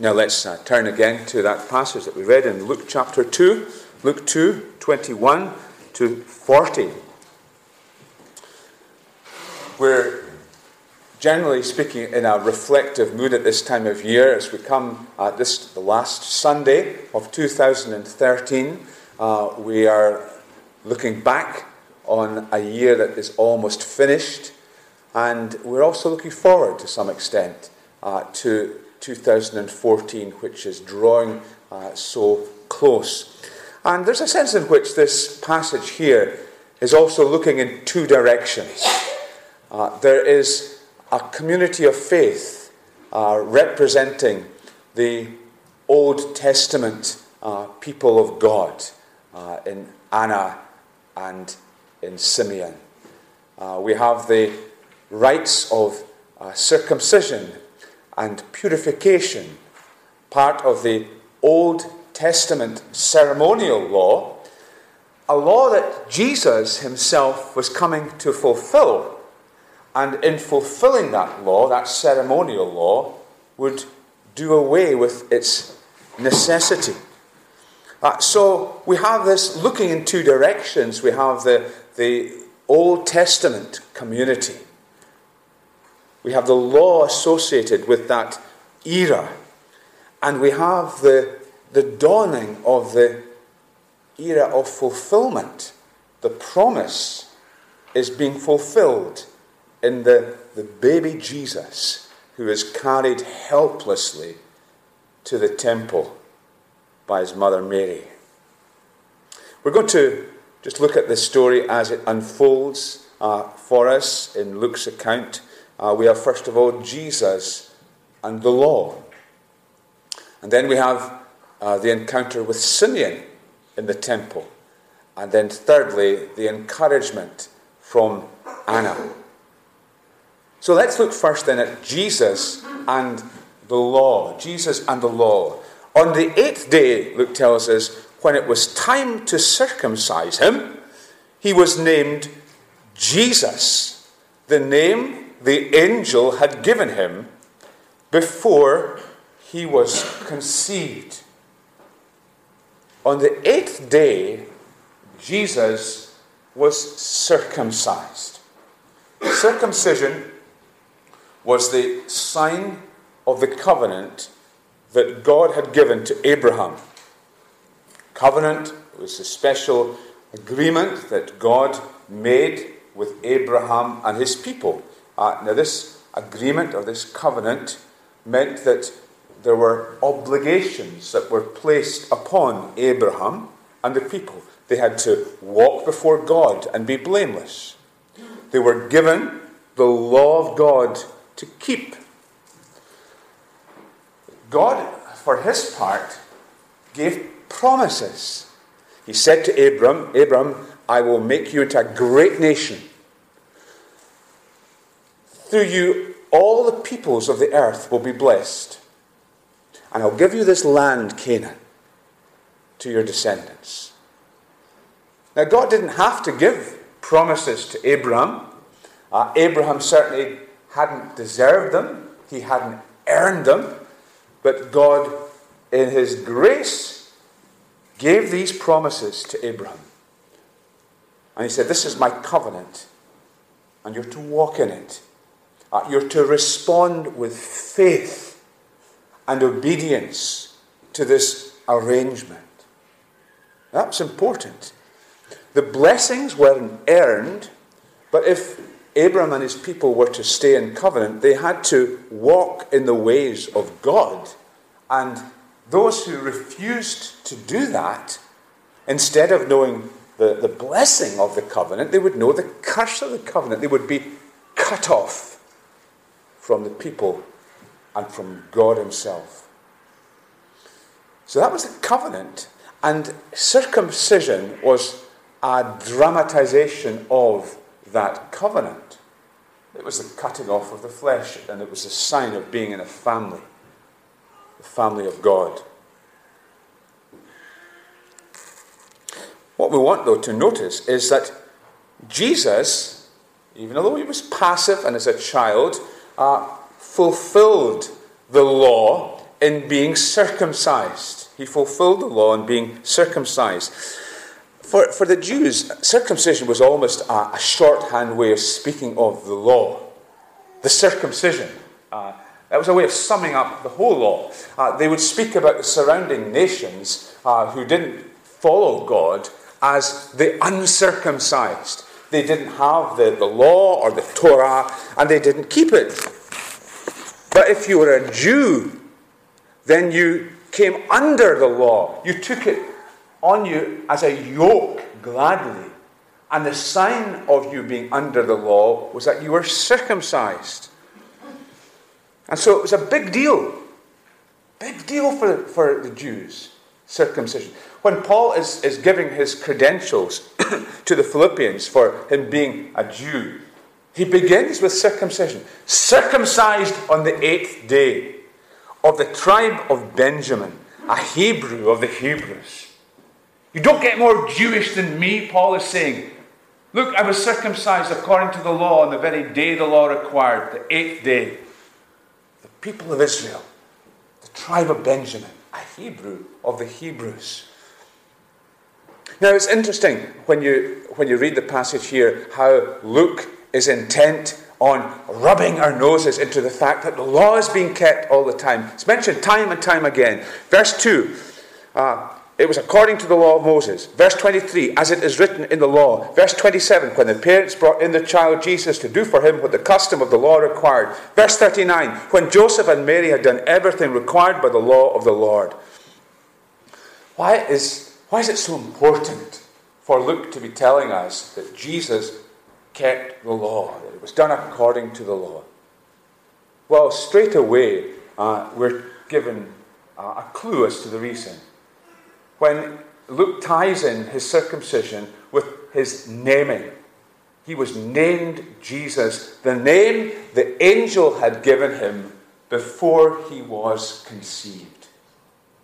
Now let's uh, turn again to that passage that we read in Luke chapter 2, Luke 2, 21 to 40. We're generally speaking in a reflective mood at this time of year as we come at this the last Sunday of 2013. Uh, we are looking back on a year that is almost finished, and we're also looking forward to some extent uh, to 2014, which is drawing uh, so close. And there's a sense in which this passage here is also looking in two directions. Uh, there is a community of faith uh, representing the Old Testament uh, people of God uh, in Anna and in Simeon. Uh, we have the rites of circumcision and purification, part of the Old Testament ceremonial law, a law that Jesus himself was coming to fulfill. And in fulfilling that law, that ceremonial law, would do away with its necessity. Uh, so we have this looking in two directions. We have the, the Old Testament community we have the law associated with that era. And we have the, the dawning of the era of fulfillment. The promise is being fulfilled in the, the baby Jesus who is carried helplessly to the temple by his mother Mary. We're going to just look at this story as it unfolds uh, for us in Luke's account. Uh, we have, first of all, Jesus and the law. And then we have uh, the encounter with Simeon in the temple. And then, thirdly, the encouragement from Anna. So let's look first then at Jesus and the law. Jesus and the law. On the eighth day, Luke tells us, when it was time to circumcise him, he was named Jesus, the name the angel had given him before he was conceived. On the eighth day, Jesus was circumcised. Circumcision was the sign of the covenant that God had given to Abraham. Covenant was a special agreement that God made with Abraham and his people. Uh, now, this agreement or this covenant meant that there were obligations that were placed upon Abraham and the people. They had to walk before God and be blameless. They were given the law of God to keep. God, for his part, gave promises. He said to Abram, Abram, I will make you into a great nation. Through you, all the peoples of the earth will be blessed. And I'll give you this land, Canaan, to your descendants. Now, God didn't have to give promises to Abraham. Uh, Abraham certainly hadn't deserved them, he hadn't earned them. But God, in his grace, gave these promises to Abraham. And he said, This is my covenant, and you're to walk in it. Uh, you're to respond with faith and obedience to this arrangement. That's important. The blessings weren't earned, but if Abram and his people were to stay in covenant, they had to walk in the ways of God. And those who refused to do that, instead of knowing the, the blessing of the covenant, they would know the curse of the covenant. They would be cut off from the people and from God Himself. So that was the covenant. And circumcision was a dramatization of that covenant. It was the cutting off of the flesh, and it was a sign of being in a family, the family of God. What we want, though, to notice is that Jesus, even though he was passive and as a child, uh, fulfilled the law in being circumcised. He fulfilled the law in being circumcised. For, for the Jews, circumcision was almost a, a shorthand way of speaking of the law. The circumcision. Uh, that was a way of summing up the whole law. Uh, they would speak about the surrounding nations uh, who didn't follow God as the uncircumcised. They didn't have the, the law or the Torah and they didn't keep it. But if you were a Jew, then you came under the law. You took it on you as a yoke gladly. And the sign of you being under the law was that you were circumcised. And so it was a big deal. Big deal for, for the Jews, circumcision. When Paul is, is giving his credentials to the Philippians for him being a Jew, he begins with circumcision. Circumcised on the eighth day of the tribe of Benjamin, a Hebrew of the Hebrews. You don't get more Jewish than me, Paul is saying. Look, I was circumcised according to the law on the very day the law required, the eighth day. The people of Israel, the tribe of Benjamin, a Hebrew of the Hebrews. Now it's interesting when you, when you read the passage here how Luke is intent on rubbing our noses into the fact that the law is being kept all the time. It's mentioned time and time again. Verse 2 uh, it was according to the law of Moses. Verse 23, as it is written in the law. Verse 27, when the parents brought in the child Jesus to do for him what the custom of the law required. Verse 39, when Joseph and Mary had done everything required by the law of the Lord. Why is, why is it so important for Luke to be telling us that Jesus kept the law, that it was done according to the law? Well, straight away, uh, we're given uh, a clue as to the reason when Luke ties in his circumcision with his naming. He was named Jesus, the name the angel had given him before he was conceived.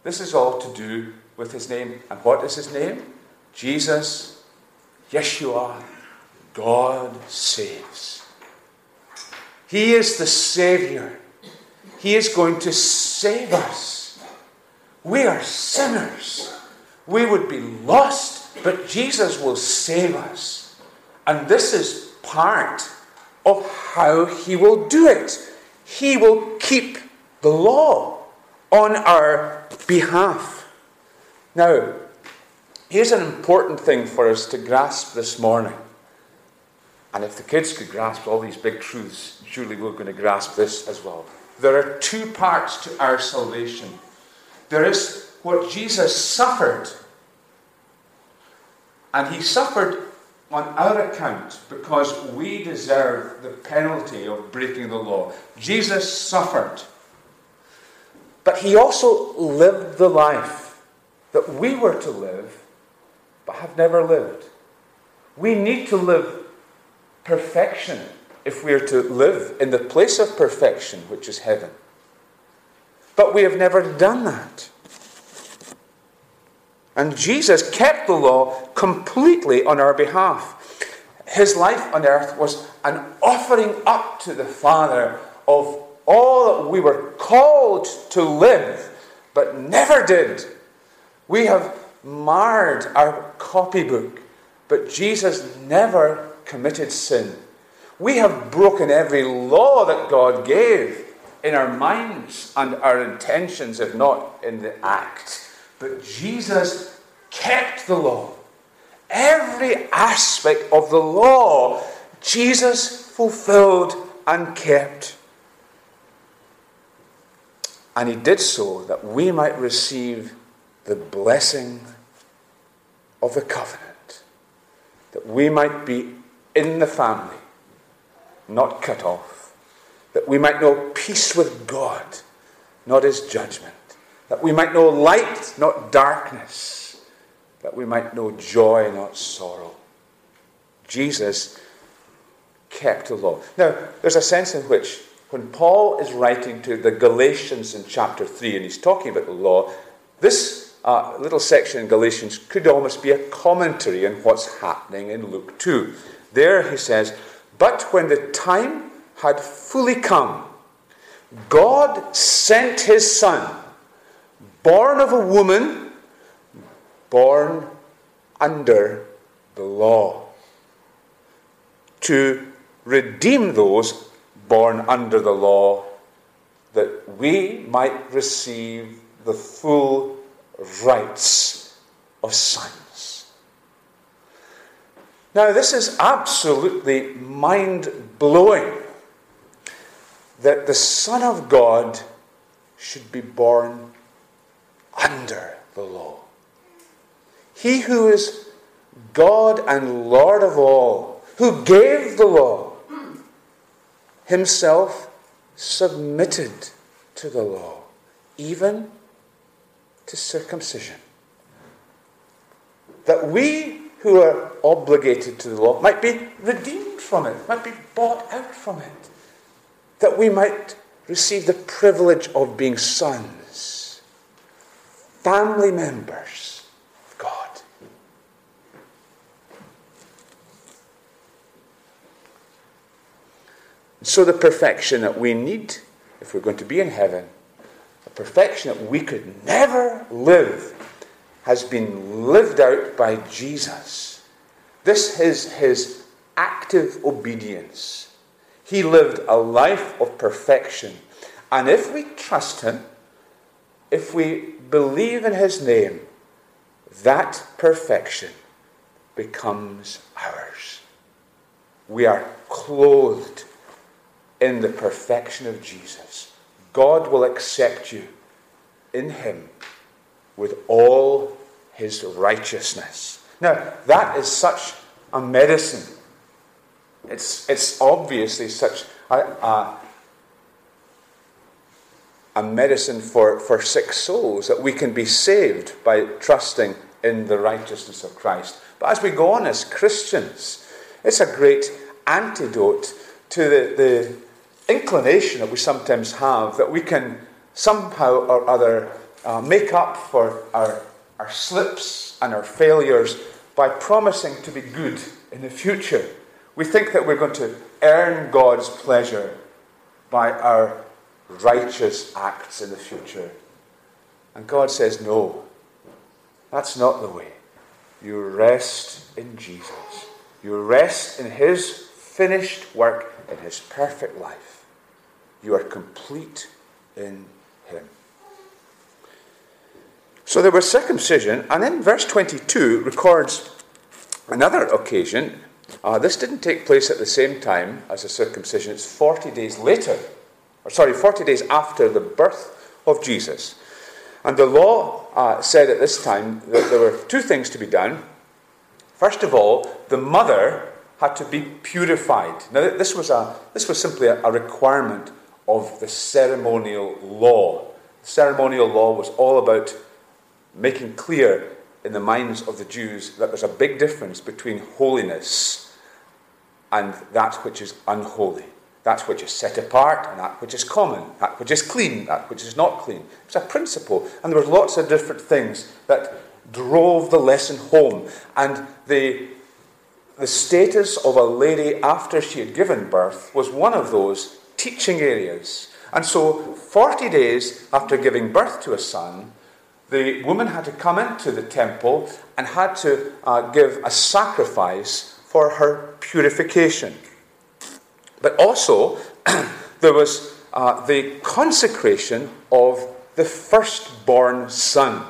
This is all to do with his name. And what is his name? Jesus, Yeshua, God saves. He is the Savior. He is going to save us. We are sinners we would be lost, but Jesus will save us. And this is part of how he will do it. He will keep the law on our behalf. Now, here's an important thing for us to grasp this morning. And if the kids could grasp all these big truths, surely we're going to grasp this as well. There are two parts to our salvation. There is what Jesus suffered. And he suffered on our account because we deserve the penalty of breaking the law. Jesus suffered. But he also lived the life that we were to live but have never lived. We need to live perfection if we are to live in the place of perfection, which is heaven. But we have never done that. And Jesus kept the law completely on our behalf. His life on earth was an offering up to the Father of all that we were called to live, but never did. We have marred our copybook, but Jesus never committed sin. We have broken every law that God gave in our minds and our intentions, if not in the act. But Jesus kept the law. Every aspect of the law, Jesus fulfilled and kept. And he did so that we might receive the blessing of the covenant, that we might be in the family, not cut off, that we might know peace with God, not his judgment that we might know light, not darkness, that we might know joy, not sorrow. Jesus kept the law. Now, there's a sense in which, when Paul is writing to the Galatians in chapter 3, and he's talking about the law, this uh, little section in Galatians could almost be a commentary on what's happening in Luke 2. There he says, But when the time had fully come, God sent his Son born of a woman, born under the law, to redeem those born under the law, that we might receive the full rights of sons. Now, this is absolutely mind blowing that the Son of God should be born under the law. He who is God and Lord of all, who gave the law, himself submitted to the law, even to circumcision. That we who are obligated to the law might be redeemed from it, might be bought out from it. That we might receive the privilege of being sons, family members of God. So, the perfection that we need if we're going to be in heaven, a perfection that we could never live, has been lived out by Jesus. This is his active obedience he lived a life of perfection. And if we trust Him, if we believe in His name, that perfection becomes ours. We are clothed in the perfection of Jesus. God will accept you in Him with all His righteousness. Now, that is such a medicine it's, it's obviously such a, a, a medicine for, for sick souls that we can be saved by trusting in the righteousness of Christ. But as we go on as Christians, it's a great antidote to the, the inclination that we sometimes have that we can somehow or other uh, make up for our, our slips and our failures by promising to be good in the future. We think that we're going to earn God's pleasure by our righteous acts in the future. And God says, no, that's not the way. You rest in Jesus. You rest in His finished work, in His perfect life. You are complete in Him. So there was circumcision, and then verse 22 records another occasion uh, this didn't take place at the same time as the circumcision. It's 40 days later, or sorry, 40 days after the birth of Jesus. And the law uh, said at this time that there were two things to be done. First of all, the mother had to be purified. Now, this was, a, this was simply a, a requirement of the ceremonial law. The ceremonial law was all about making clear in the minds of the Jews that there's a big difference between holiness and that which is unholy. That which is set apart and that which is common, that which is clean, that which is not clean. It's a principle. And there were lots of different things that drove the lesson home. And the, the status of a lady after she had given birth was one of those teaching areas. And so, 40 days after giving birth to a son, the woman had to come into the temple and had to uh, give a sacrifice for her purification. But also, there was uh, the consecration of the firstborn son.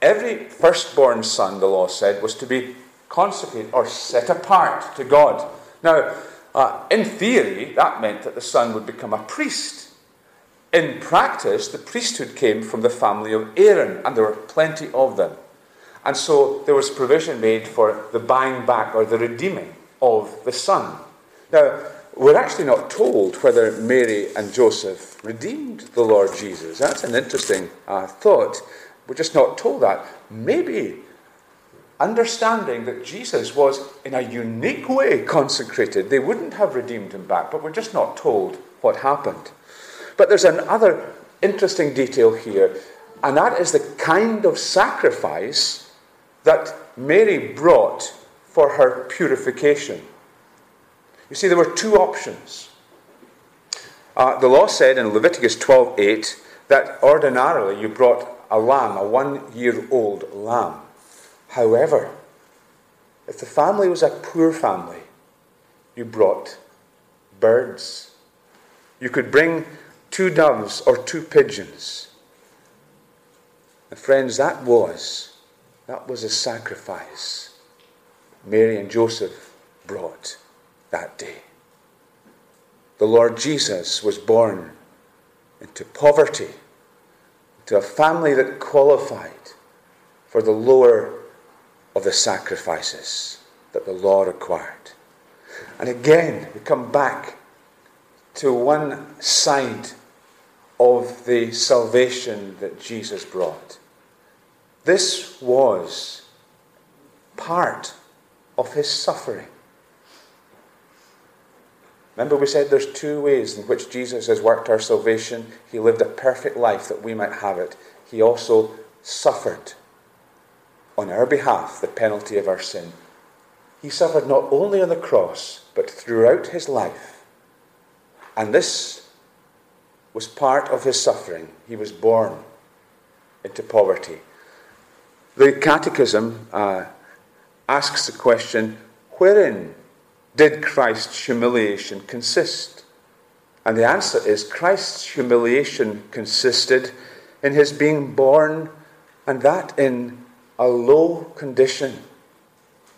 Every firstborn son, the law said, was to be consecrated or set apart to God. Now, uh, in theory, that meant that the son would become a priest in practice, the priesthood came from the family of Aaron, and there were plenty of them. And so there was provision made for the buying back or the redeeming of the son. Now, we're actually not told whether Mary and Joseph redeemed the Lord Jesus. That's an interesting uh, thought. We're just not told that. Maybe understanding that Jesus was in a unique way consecrated, they wouldn't have redeemed him back, but we're just not told what happened. But there's another interesting detail here, and that is the kind of sacrifice that Mary brought for her purification. You see, there were two options. Uh, the law said in Leviticus 12:8 that ordinarily you brought a lamb, a one year old lamb. However, if the family was a poor family, you brought birds. You could bring two doves or two pigeons. And friends, that was that was a sacrifice Mary and Joseph brought that day. The Lord Jesus was born into poverty, to a family that qualified for the lower of the sacrifices that the law required. And again, we come back to one side of the salvation that Jesus brought. This was part of his suffering. Remember, we said there's two ways in which Jesus has worked our salvation. He lived a perfect life that we might have it. He also suffered on our behalf the penalty of our sin. He suffered not only on the cross, but throughout his life. And this was part of his suffering. He was born into poverty. The Catechism uh, asks the question wherein did Christ's humiliation consist? And the answer is Christ's humiliation consisted in his being born, and that in a low condition,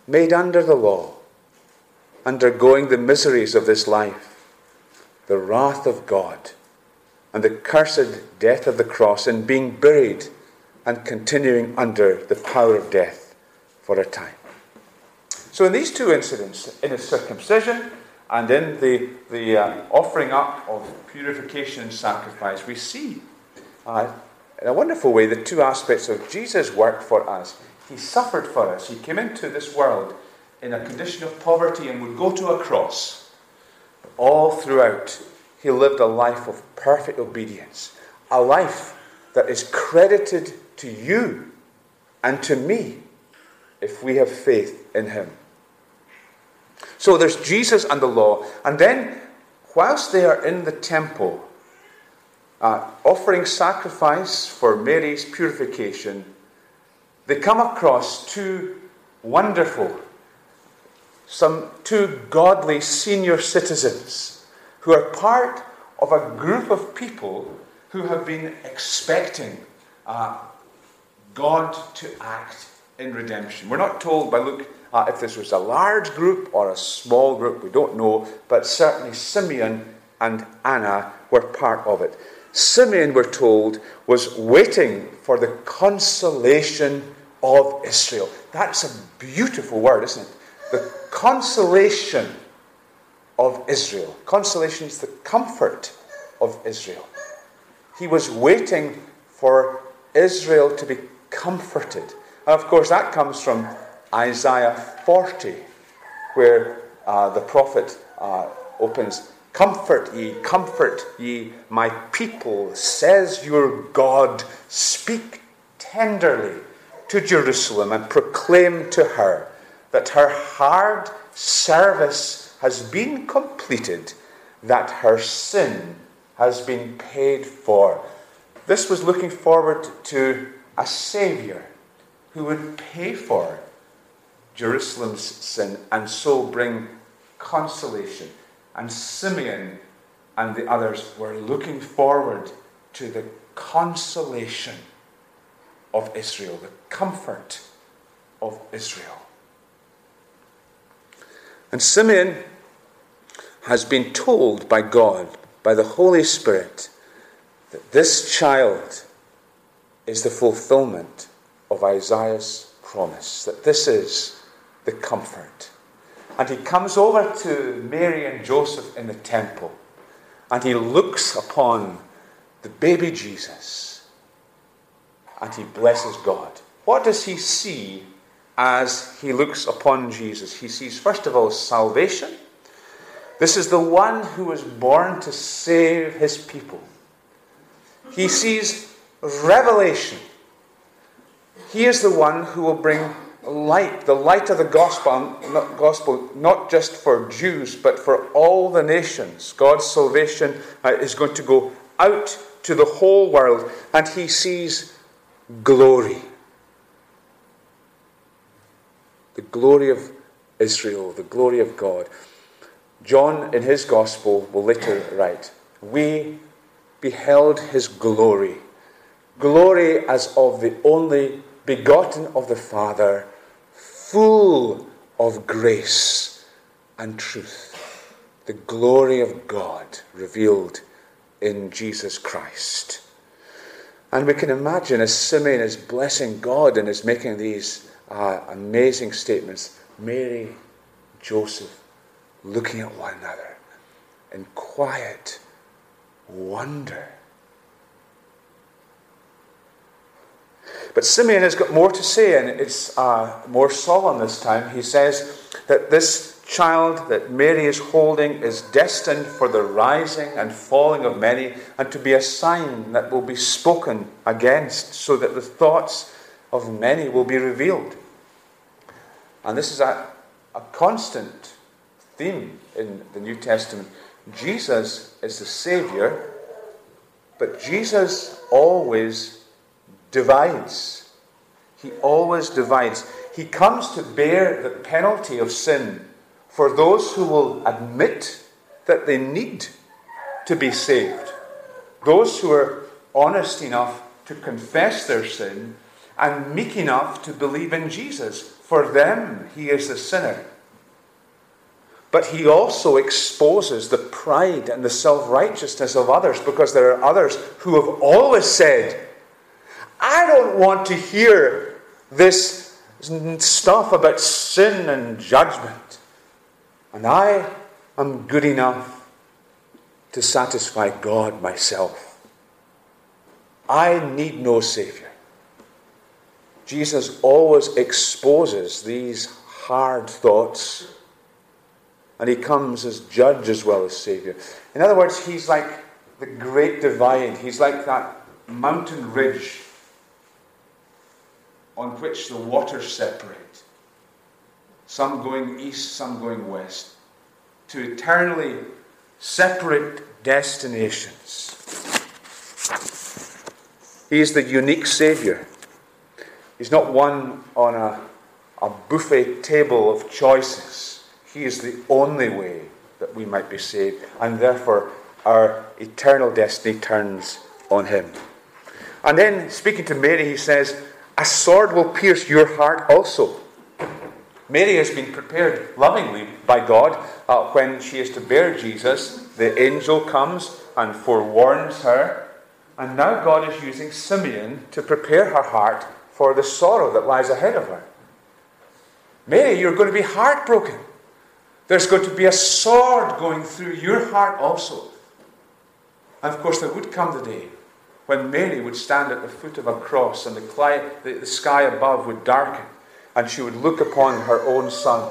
made under the law, undergoing the miseries of this life, the wrath of God, and the cursed death of the cross, and being buried and continuing under the power of death for a time. So, in these two incidents, in his circumcision and in the, the uh, offering up of purification and sacrifice, we see uh, in a wonderful way the two aspects of Jesus' work for us. He suffered for us, he came into this world in a condition of poverty and would go to a cross. But All throughout, he lived a life of perfect obedience, a life that is credited to you and to me if we have faith in him. So there's Jesus and the law. And then, whilst they are in the temple, uh, offering sacrifice for Mary's purification, they come across two wonderful, some two godly senior citizens who are part of a group of people who have been expecting uh, God to act in redemption. We're not told by Luke uh, if this was a large group or a small group, we don't know, but certainly Simeon and Anna were part of it. Simeon, we're told, was waiting for the consolation of Israel. That's a beautiful word, isn't it? The consolation of Israel. Consolation is the comfort of Israel. He was waiting for Israel to be comforted. And of course, that comes from Isaiah 40, where uh, the prophet uh, opens Comfort ye, comfort ye, my people, says your God. Speak tenderly to Jerusalem and proclaim to her that her hard service has been completed, that her sin has been paid for. This was looking forward to a Saviour who would pay for Jerusalem's sin and so bring consolation. And Simeon and the others were looking forward to the consolation of Israel, the comfort of Israel. And Simeon has been told by God, by the Holy Spirit, that this child is the fulfillment of Isaiah's promise, that this is the comfort. And he comes over to Mary and Joseph in the temple and he looks upon the baby Jesus and he blesses God. What does he see as he looks upon Jesus? He sees, first of all, salvation. This is the one who was born to save his people. He sees revelation. He is the one who will bring light, the light of the gospel, not, gospel, not just for Jews, but for all the nations. God's salvation uh, is going to go out to the whole world, and he sees glory. The glory of Israel, the glory of God. John, in his gospel, will later write, We beheld his glory, glory as of the only begotten of the Father, full of grace and truth. The glory of God revealed in Jesus Christ. And we can imagine as Simeon is blessing God and is making these uh, amazing statements Mary, Joseph, looking at one another in quiet wonder. But Simeon has got more to say, and it's uh, more solemn this time. He says that this child that Mary is holding is destined for the rising and falling of many, and to be a sign that will be spoken against, so that the thoughts of many will be revealed. And this is a, a constant theme in the New Testament. Jesus is the Savior, but Jesus always divides. He always divides. He comes to bear the penalty of sin for those who will admit that they need to be saved. Those who are honest enough to confess their sin and meek enough to believe in Jesus. For them, he is the sinner. But he also exposes the pride and the self righteousness of others because there are others who have always said, I don't want to hear this stuff about sin and judgment. And I am good enough to satisfy God myself. I need no Savior. Jesus always exposes these hard thoughts, and he comes as judge as well as Savior. In other words, he's like the great divide, he's like that mountain ridge on which the waters separate, some going east, some going west, to eternally separate destinations. He is the unique Saviour. He's not one on a, a buffet table of choices. He is the only way that we might be saved, and therefore our eternal destiny turns on Him. And then, speaking to Mary, he says, a sword will pierce your heart also. Mary has been prepared lovingly by God uh, when she is to bear Jesus. The angel comes and forewarns her. And now God is using Simeon to prepare her heart for the sorrow that lies ahead of her. Mary, you're going to be heartbroken. There's going to be a sword going through your heart also. And of course, there would come the day when Mary would stand at the foot of a cross and the, the sky above would darken and she would look upon her own son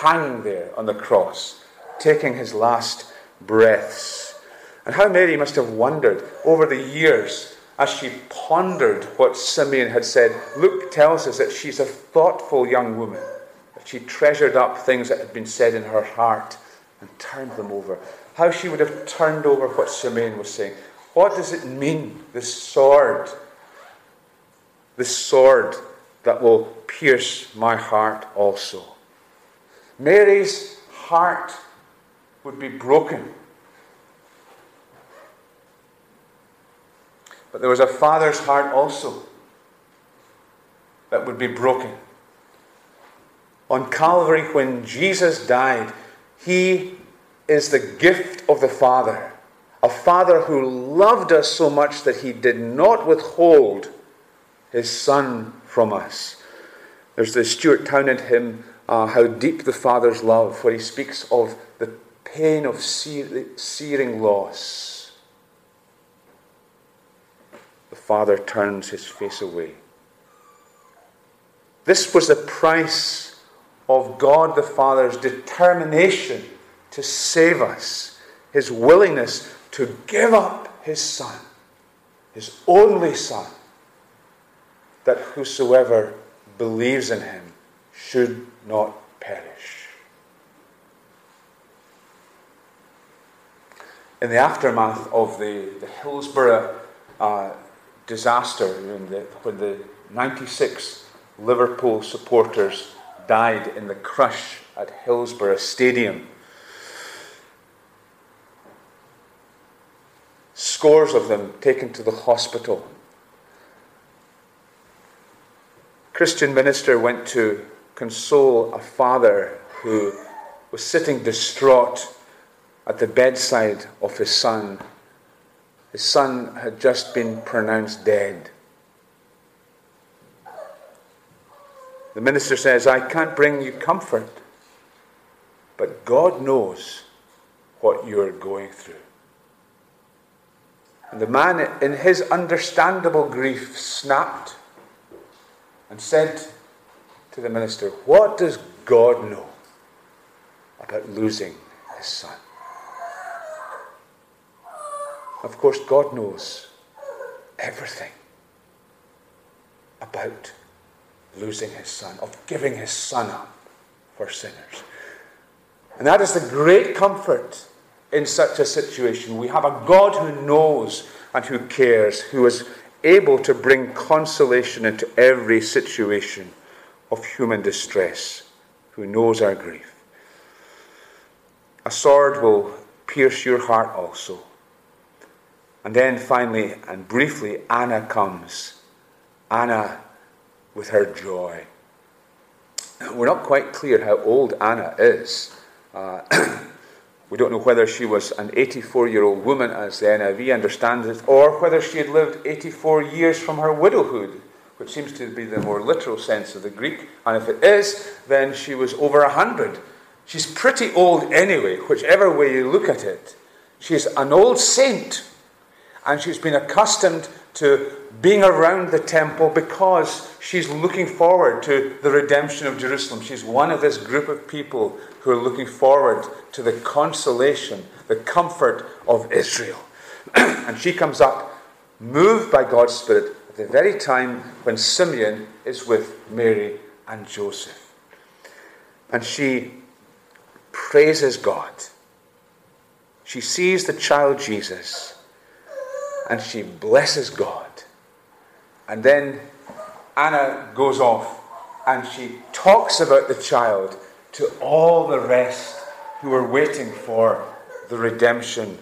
hang there on the cross, taking his last breaths. And how Mary must have wondered over the years as she pondered what Simeon had said. Luke tells us that she's a thoughtful young woman, that she treasured up things that had been said in her heart and turned them over. How she would have turned over what Simeon was saying. What does it mean, this sword? This sword that will pierce my heart also. Mary's heart would be broken. But there was a father's heart also that would be broken. On Calvary, when Jesus died, he is the gift of the Father a father who loved us so much that he did not withhold his son from us. There's the Stuart Townend hymn, uh, How Deep the Father's Love, where he speaks of the pain of searing loss. The father turns his face away. This was the price of God the Father's determination to save us, his willingness to give up his Son, his only Son, that whosoever believes in him should not perish. In the aftermath of the, the Hillsborough uh, disaster when the, when the 96 Liverpool supporters died in the crush at Hillsborough Stadium. Scores of them taken to the hospital. Christian minister went to console a father who was sitting distraught at the bedside of his son. His son had just been pronounced dead. The minister says, I can't bring you comfort, but God knows what you're going through. And the man, in his understandable grief, snapped and said to the minister, What does God know about losing his son? Of course, God knows everything about losing his son, of giving his son up for sinners. And that is the great comfort in such a situation. We have a God who knows and who cares, who is able to bring consolation into every situation of human distress, who knows our grief. A sword will pierce your heart also. And then finally and briefly, Anna comes. Anna with her joy. We're not quite clear how old Anna is. Uh, we don't know whether she was an 84 year old woman, as the NIV understands it, or whether she had lived 84 years from her widowhood, which seems to be the more literal sense of the Greek. And if it is, then she was over 100. She's pretty old anyway, whichever way you look at it. She's an old saint, and she's been accustomed to being around the temple because she's looking forward to the redemption of Jerusalem. She's one of this group of people who are looking forward to the consolation, the comfort of Israel. and she comes up, moved by God's Spirit, at the very time when Simeon is with Mary and Joseph. And she praises God. She sees the child Jesus and she blesses God. And then Anna goes off and she talks about the child to all the rest who are waiting for the redemption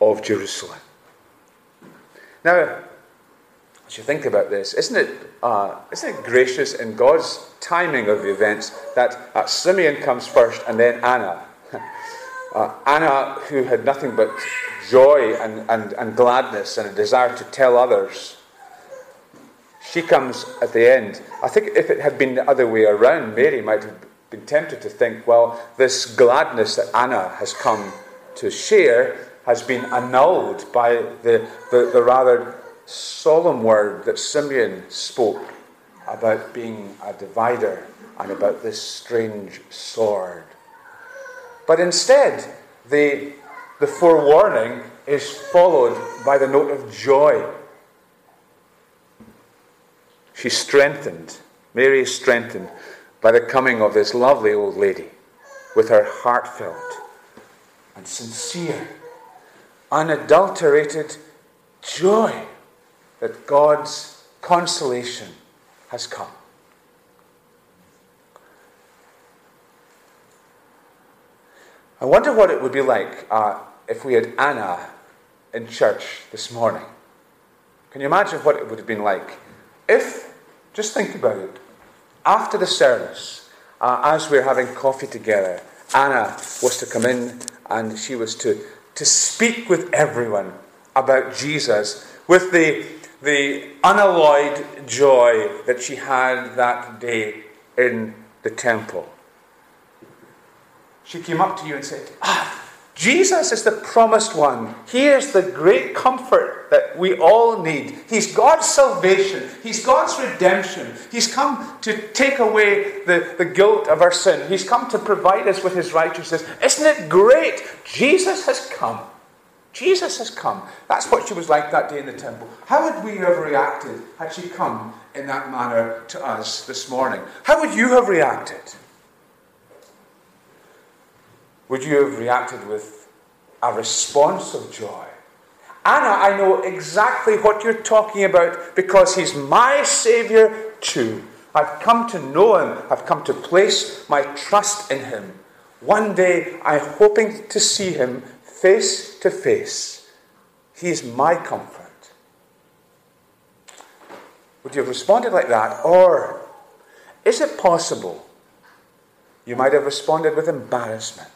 of Jerusalem. Now, as you think about this, isn't it, uh, isn't it gracious in God's timing of the events that uh, Simeon comes first and then Anna? Uh, Anna, who had nothing but joy and, and, and gladness and a desire to tell others she comes at the end. I think if it had been the other way around, Mary might have been tempted to think, well, this gladness that Anna has come to share has been annulled by the, the, the rather solemn word that Simeon spoke about being a divider and about this strange sword. But instead, the, the forewarning is followed by the note of joy She's strengthened. Mary is strengthened by the coming of this lovely old lady with her heartfelt and sincere, unadulterated joy that God's consolation has come. I wonder what it would be like uh, if we had Anna in church this morning. Can you imagine what it would have been like if just think about it. After the service, uh, as we were having coffee together, Anna was to come in and she was to, to speak with everyone about Jesus with the, the unalloyed joy that she had that day in the temple. She came up to you and said, Ah, Jesus is the promised one. He is the great comfort that we all need. He's God's salvation. He's God's redemption. He's come to take away the, the guilt of our sin. He's come to provide us with His righteousness. Isn't it great? Jesus has come. Jesus has come. That's what she was like that day in the temple. How would we have reacted had she come in that manner to us this morning? How would you have reacted? Would you have reacted with a response of joy? Anna, I know exactly what you're talking about because he's my Saviour too. I've come to know him, I've come to place my trust in him. One day I'm hoping to see him face to face. He's my comfort. Would you have responded like that? Or is it possible you might have responded with embarrassment?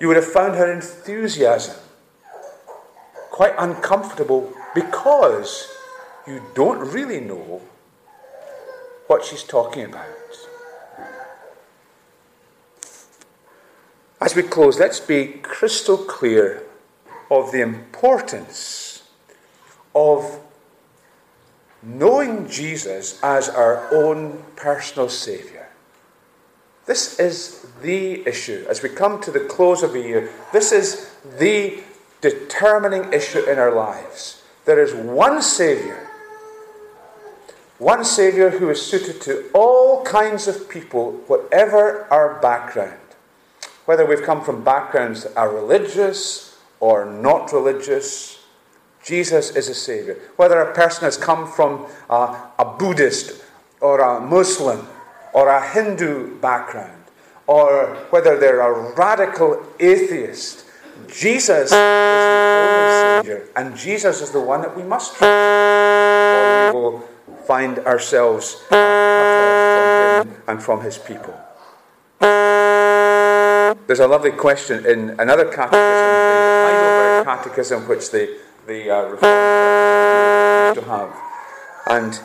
You would have found her enthusiasm quite uncomfortable because you don't really know what she's talking about. As we close, let's be crystal clear of the importance of knowing Jesus as our own personal Saviour. This is the issue. As we come to the close of the year, this is the determining issue in our lives. There is one Saviour, one Saviour who is suited to all kinds of people, whatever our background. Whether we've come from backgrounds that are religious or not religious, Jesus is a Savior. Whether a person has come from uh, a Buddhist or a Muslim or a Hindu background, or whether they're a radical atheist, Jesus is the only Savior, and Jesus is the one that we must trust, or we will find ourselves cut off from Him and from His people. There's a lovely question in another catechism, the Heidelberg Catechism, which the the uh, Reformed to have. And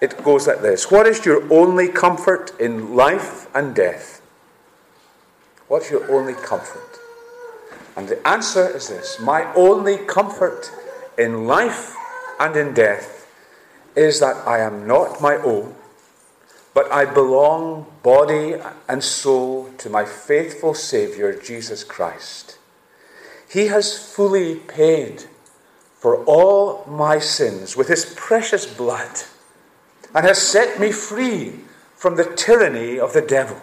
it goes like this What is your only comfort in life and death? What's your only comfort? And the answer is this My only comfort in life and in death is that I am not my own, but I belong body and soul to my faithful Saviour, Jesus Christ. He has fully paid for all my sins with his precious blood and has set me free from the tyranny of the devil.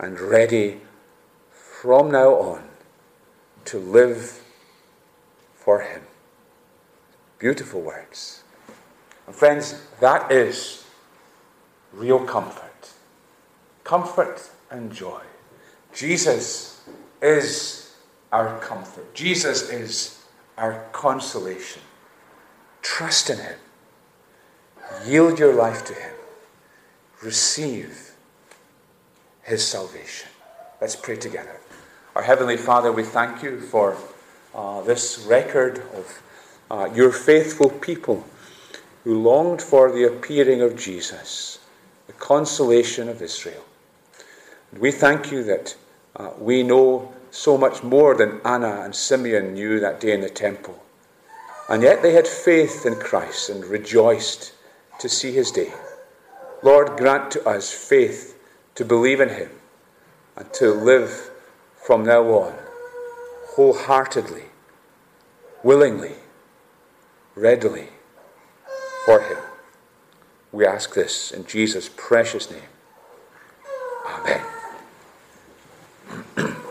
and ready from now on to live for him. Beautiful words. And friends, that is real comfort. Comfort and joy. Jesus is our comfort. Jesus is our consolation. Trust in Him. Yield your life to Him. Receive His salvation. Let's pray together. Our Heavenly Father, we thank you for uh, this record of uh, your faithful people who longed for the appearing of Jesus, the consolation of Israel. we thank you that uh, we know so much more than Anna and Simeon knew that day in the temple. And yet they had faith in Christ and rejoiced to see his day. Lord, grant to us faith to believe in him and to live from now on wholeheartedly, willingly, readily for him. We ask this in Jesus' precious name. Amen.